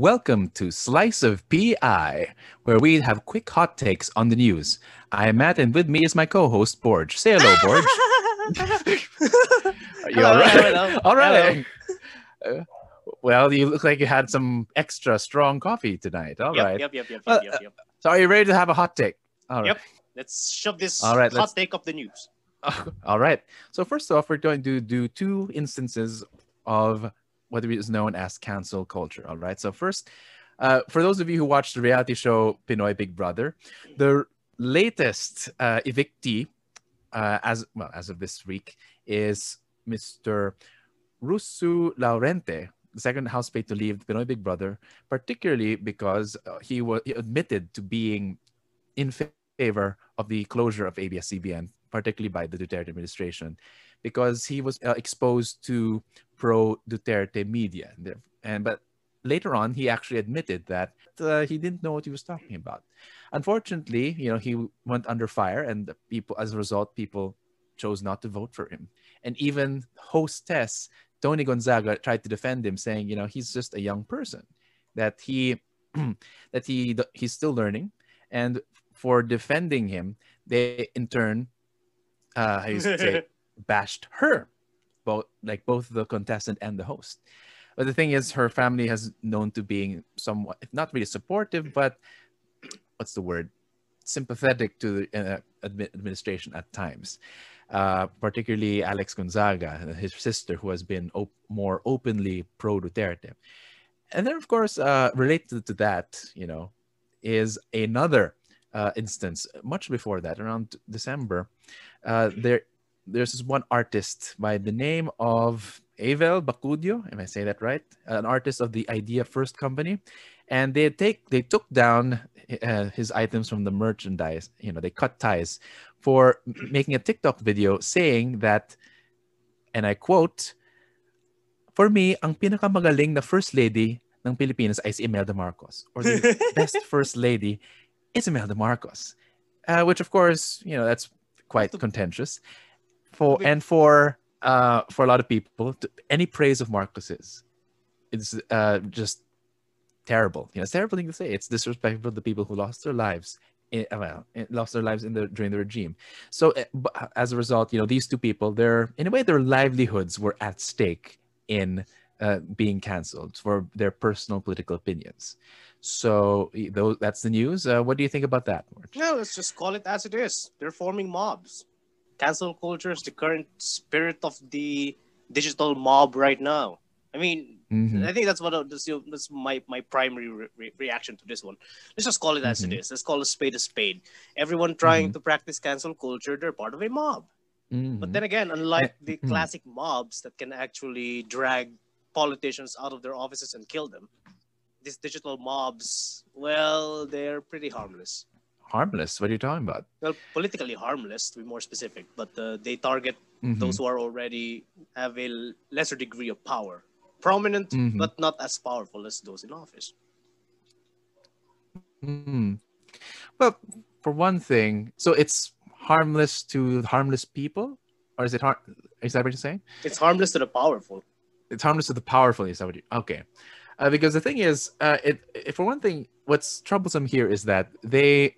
Welcome to Slice of PI, where we have quick hot takes on the news. I am Matt, and with me is my co-host Borge. Say hello, Borge. Are you Hello, all right? hello, all right. Uh, well, you look like you had some extra strong coffee tonight. All yep, right. yep, yep, yep, Well, yep, yep. So, are you ready to have a hot take? All right. Yep. Let's shove this All right, hot let's- take of the news. All right. So first off, we're going to do two instances of what is known as cancel culture. All right. So first, uh, for those of you who watched the reality show Pinoy Big Brother, the latest uh, evictee, uh, as well as of this week, is Mr. Russu Laurente, the second housemate to leave Pinoy Big Brother, particularly because uh, he was he admitted to being in favor of the closure of ABS-CBN, particularly by the Duterte administration, because he was uh, exposed to pro-Duterte media. And, and but later on, he actually admitted that uh, he didn't know what he was talking about. Unfortunately, you know, he went under fire, and people, as a result, people chose not to vote for him. And even hostess Toni Gonzaga tried to defend him, saying, you know, he's just a young person, that he that he he's still learning, and for defending him, they in turn, uh, how you say, bashed her, both like both the contestant and the host. But the thing is, her family has known to being somewhat, if not really supportive, but what's the word, sympathetic to the uh, administration at times. Uh, particularly Alex Gonzaga, his sister, who has been op- more openly pro Duterte. And then, of course, uh, related to that, you know, is another uh, instance much before that, around December. Uh, there, there's this one artist by the name of Avel Bacudio. Am I saying that right? An artist of the Idea First Company, and they take they took down uh, his items from the merchandise. You know, they cut ties for making a TikTok video saying that, and I quote, For me, ang pinakamagaling na first lady ng Pilipinas ay si Imelda Marcos. Or the best first lady is Imelda Marcos. Uh, which of course, you know, that's quite contentious. For and for uh for a lot of people, to, any praise of Marcos's is uh just terrible. You know, it's a terrible thing to say. It's disrespectful to the people who lost their lives in, uh, well, lost their lives in the during the regime. So uh, bu- as a result, you know, these two people, their in a way, their livelihoods were at stake in uh, being canceled for their personal political opinions. So those that's the news. Uh, what do you think about that? No, let's just call it as it is. They're forming mobs. Cancel culture is the current spirit of the digital mob right now. I mean, Mhm. I think that's what uh, that's, your- that's my my primary re- re- reaction to this one. Let's just call it as Mhm. it is. Let's call a spade a spade. Everyone trying Mhm. to practice cancel culture, they're part of a mob. Mhm. But then again, unlike the mm. classic mobs that can actually drag politicians out of their offices and kill them, these digital mobs, well, they're pretty harmless. harmless. What are you talking about? Well, politically harmless, to be more specific, but uh, they target Mhm. those who are already have a lesser degree of power, prominent Mhm. but not as powerful as those in office. Hmm. Well, for one thing, so it's harmless to harmless people, or is it har- Is that what you're saying? It's harmless to the powerful. It's harmless to the powerful. Is that what you? Okay. Uh, because the thing is, uh, it, it for one thing, what's troublesome here is that they,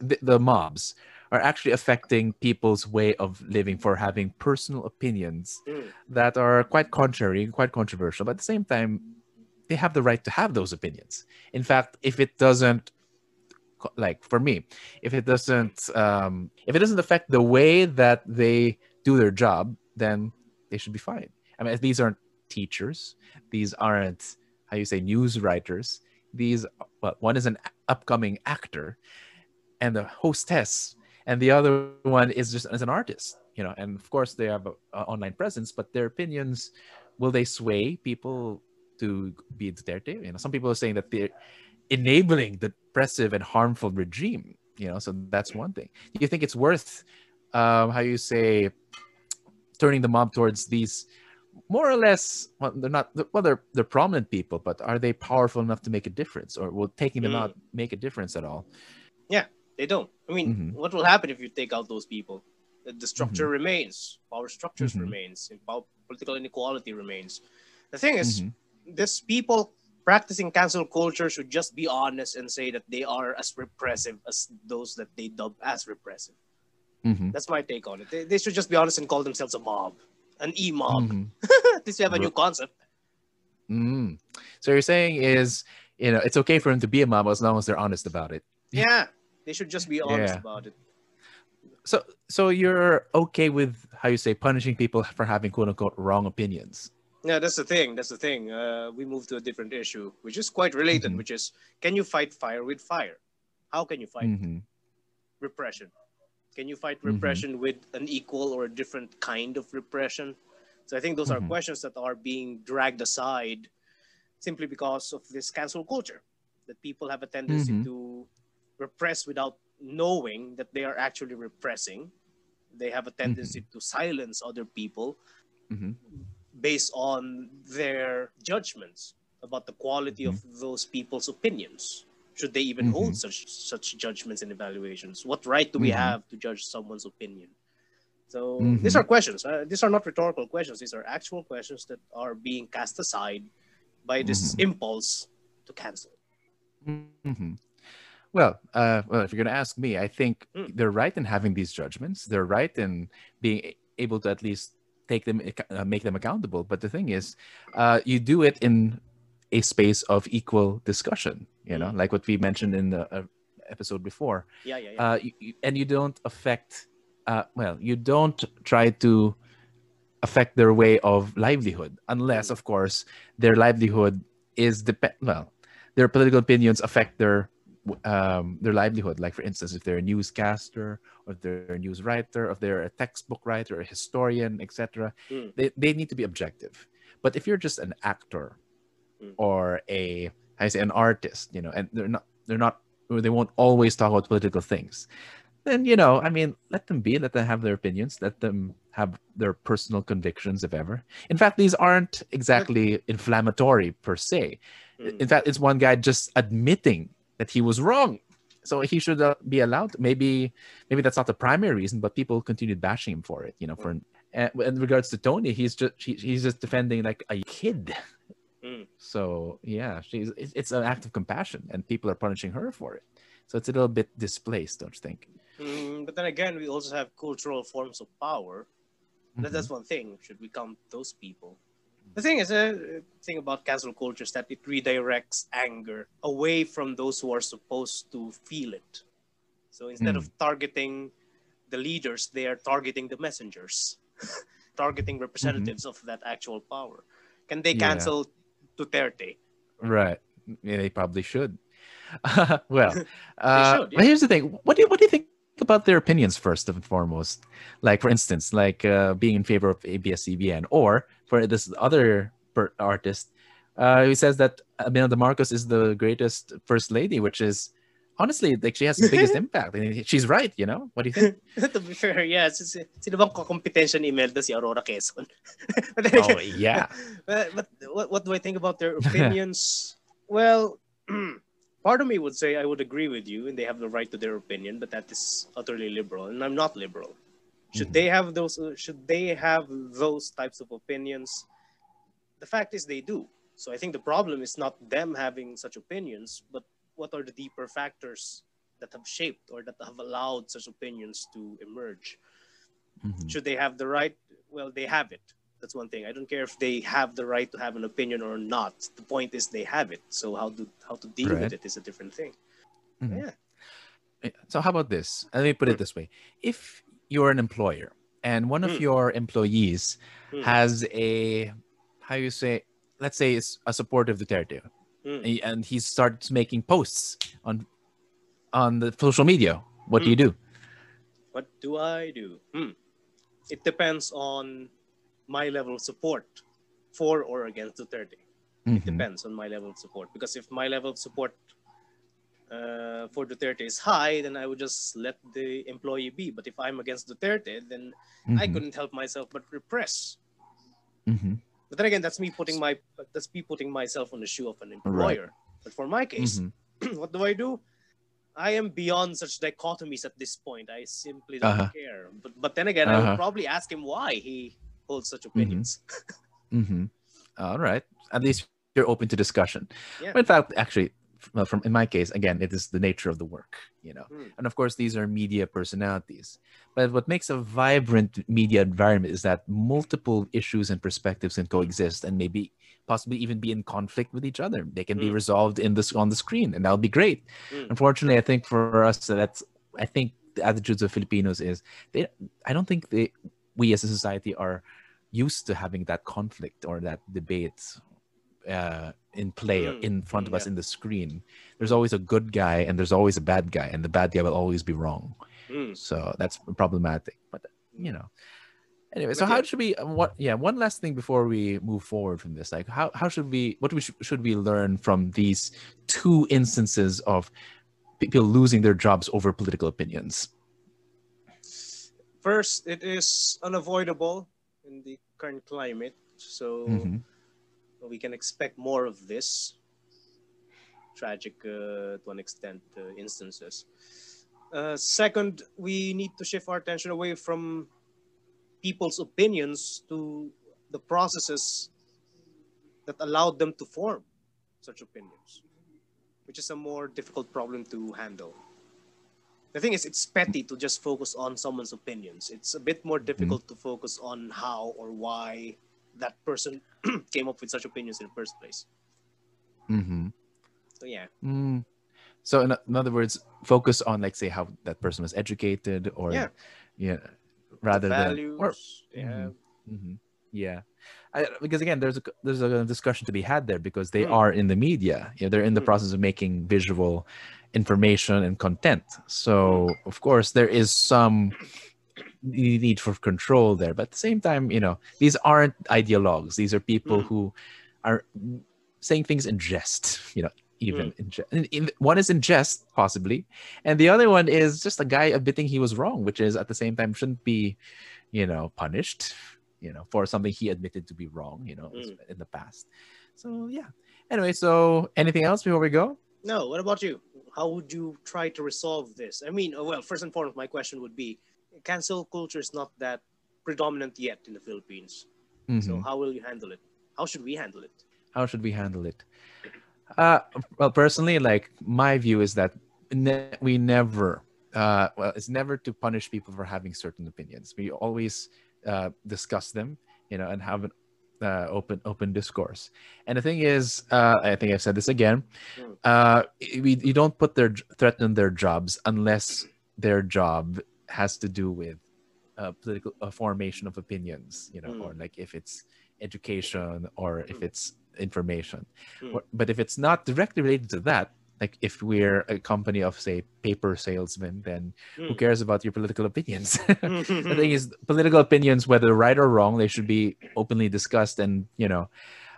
the, the mobs, are actually affecting people's way of living for having personal opinions Mm. that are quite contrary, and quite controversial. But at the same time, they have the right to have those opinions. In fact, if it doesn't, like for me, if it doesn't, um, if it doesn't affect the way that they do their job, then they should be fine. I mean, these aren't teachers. These aren't how you say news writers. These, well, one is an upcoming actor, and the hostess, and the other one is just as an artist. You know, and of course they have an online presence, but their opinions will they sway people to be Duterte? You know, some people are saying that they're enabling the oppressive and harmful regime. You know, so that's one thing. Do you think it's worth, um, how you say, turning the mob towards these more or less? Well, they're not. Well, they're they're prominent people, but are they powerful enough to make a difference, or will taking them Mm. out make a difference at all? Yeah, they don't. I mean, Mhm. what will happen if you take out those people? The, structure remains. Power structures Mhm. remains. Political inequality remains. The thing is, Mhm. these people practicing cancel culture should just be honest and say that they are as repressive as those that they dub as repressive. Mhm. That's my take on it. They, they should just be honest and call themselves a mob, an e mob. Mhm. At least we have a new concept. Mm. So you're saying is, you know, it's okay for him to be a mob as long as they're honest about it. Yeah, they should just be honest Yeah. about it. So, so you're okay with how you say punishing people for having quote unquote wrong opinions. Yeah, that's the thing. That's the thing. Uh, we move to a different issue, which is quite related, Mhm. which is can you fight fire with fire? How can you fight Mhm. repression? Can you fight Mhm. repression with an equal or a different kind of repression? So I think those are Mhm. questions that are being dragged aside simply because of this cancel culture that people have a tendency Mhm. to repress without knowing that they are actually repressing. They have a tendency to silence other people Mhm. based on their judgments about the quality of those people's opinions. Should they even hold Mhm. such such judgments and evaluations? What right do we Mhm. have to judge someone's opinion? So Mhm. these are questions. Uh, these are not rhetorical questions. These are actual questions that are being cast aside by this Mhm. impulse to cancel. hmm Well, uh, well, if you're going to ask me, I think Mm. they're right in having these judgments. They're right in being able to at least take them, uh, make them accountable. But the thing is, uh, you do it in a space of equal discussion. You know, Mm. like what we mentioned in the uh, episode before. Yeah, yeah, yeah. uh, you, you- and you don't affect uh, well you don't try to affect their way of livelihood unless Mm. of course their livelihood is depend well their political opinions affect their um, their livelihood like for instance if they're a newscaster or if they're a news writer or if they're a textbook writer a historian etc Mm. they, they need to be objective but if you're just an actor Mm. or a I say an artist, you know, and they're not they're not they won't always talk about political things. Then you know, I mean, let them be. Let them have their opinions. Let them have their personal convictions, if ever. In fact, these aren't exactly inflammatory per se. Mm. In fact, it's one guy just admitting that he was wrong. So he should uh, be allowed. Maybe, maybe that's not the primary reason, but people continued bashing him for it. You know, for and in regards to Toni, he's just he, he's just defending like a kid. Mm. So yeah, she's it's, an act of compassion, and people are punishing her for it. So it's a little bit displaced, don't you think? Mm, but then again, we also have cultural forms of power. That, that's one thing. Should we count those people? The thing is, the thing about cancel culture is that it redirects anger away from those who are supposed to feel it. So instead Mm. of targeting the leaders, they are targeting the messengers, targeting representatives of that actual power. Can they Yeah. Duterte? Right. Yeah, they probably should. well, uh, should, but here's the thing. What do you what do you think about their opinions first and foremost? Like for instance, like uh, being in favor of ABS-CBN, or for this other artist, uh, he says that Imelda Marcos is the greatest first lady, which is honestly like she has the biggest impact. She's right. You know, what do you think? to be fair, yes. Yeah, sino bang kakompetensya ni Imelda si Aurora Quezon? Oh yeah. but, but what, what do I think about their opinions? well, part of me would say I would agree with you, and they have the right to their opinion, but that is utterly liberal, and I'm not liberal. Should Mhm. they have those? Uh, should they have those types of opinions? The fact is, they do. So I think the problem is not them having such opinions, but what are the deeper factors that have shaped or that have allowed such opinions to emerge? Mhm. should they have the right well they have it that's one thing i don't care if they have the right to have an opinion or not the point is they have it so how to how to deal Right. with it is a different thing Mhm. yeah Eh, So how about this? Let me put it Hmm. this way: If you're an employer and one of Hmm. your employees Hmm. has a how you say, let's say, is a supportive Duterte, Mm. and- he starts making posts on on the social media, what do Hmm. you do? what do i do hmm. it depends on my level of support for or against Duterte. Mhm. It depends on my level of support. Because if my level of support uh, for Duterte is high, then I would just let the employee be. But if I'm against Duterte, then I Mhm. couldn't help myself but repress. Mhm. But then again, that's me putting my that's me putting myself on the shoe of an employer. But for my case, Mhm. what do I do? I am beyond such dichotomies at this point. I simply don't Uh-huh. care. But but then again, I Uh-huh. would probably ask him why he holds such opinions. Mhm. All right. At least you're open to discussion. Yeah. In fact, actually, from in my case, again, it is the nature of the work, you know. Mm. And of course, these are media personalities. But what makes a vibrant media environment is that multiple issues and perspectives can coexist and maybe possibly even be in conflict with each other. They can be Mm. resolved in this on the screen, and that'll be great. Mm. Unfortunately, I think for us, that's I think the attitudes of Filipinos is they. I don't think they we as a society are used to having that conflict or that debate uh, in play or Mm, in front of mm, us in the screen. There's always a good guy and there's always a bad guy, and the bad guy will always be wrong. Mm. So that's problematic. But you know, anyway. So But how should we? uh, What? Yeah. One last thing before we move forward from this, like how how should we? What we should, should we learn from these two instances of people losing their jobs over political opinions? First, it is unavoidable in the current climate, so Mhm. We can expect more of this. Tragic, uh, to an extent, uh, instances. Uh, second, we need to shift our attention away from people's opinions to the processes that allowed them to form such opinions, which is a more difficult problem to handle. The thing is, it's petty to just focus on someone's opinions. It's a bit more difficult to focus on how or why that person came up with such opinions in the first place. Mm-hmm. So yeah, Mm. So in, in other words, focus on like say how that person was educated or Yeah. yeah, rather than values. or yeah. hmm Yeah, I, because again, there's a there's a discussion to be had there because they Mm. are in the media. You know, they're in the Mm. process of making visual information and content. So Mm. of course, there is some need for control there. But at the same time, you know, these aren't ideologues. These are people Mm. who are saying things in jest. You know, even Mm. in, jest. in, in one is in jest possibly, and the other one is just a guy admitting he was wrong, which is at the same time shouldn't be, you know, punished you know, for something he admitted to be wrong, you know, Mm. in the past. So yeah. Anyway, so anything else before we go? No, what about you? How would you try to resolve this? I mean, well, first and foremost, my question would be cancel culture is not that predominant yet in the Philippines. So, Mhm. how will you handle it? How should we handle it? How should we handle it? Uh, well, personally, like my view is that ne- we never, uh, well, it's never to punish people for having certain opinions. We always uh, discuss them, you know, and have an uh, open open discourse. And the thing is, uh, I think I've said this again. Mm. Uh, we you don't put their threaten their jobs unless their job has to do with uh, political uh, formation of opinions, you know, Mm. or like if it's education or if Mm. it's information. Mm. Or- But if it's not directly related to that, like if we're a company of say paper salesmen, then who Mm. cares about your political opinions? the thing is, political opinions, whether right or wrong, they should be openly discussed and you know,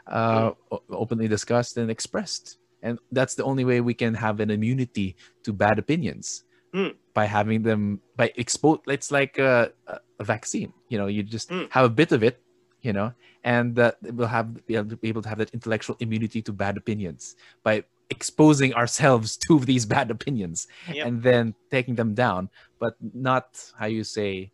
uh, o- openly discussed and expressed. And that's the only way we can have an immunity to bad opinions Mm. by having them by expose. It's like a, a vaccine. You know, you just Mm. have a bit of it, you know, and that we'll have be able, to, be able to have that intellectual immunity to bad opinions by exposing ourselves to these bad opinions Yep. and then taking them down, but not how you say,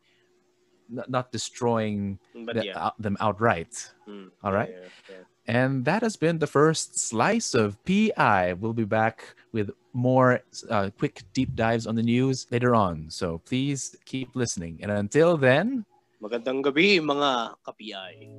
not, not destroying the- yeah. out- them outright. Mm. all right. Yeah, yeah. And that has been the first slice of PI. We'll be back with more uh, quick deep dives on the news later on. So please keep listening. And until then, Magandang gabi, mga kapiay.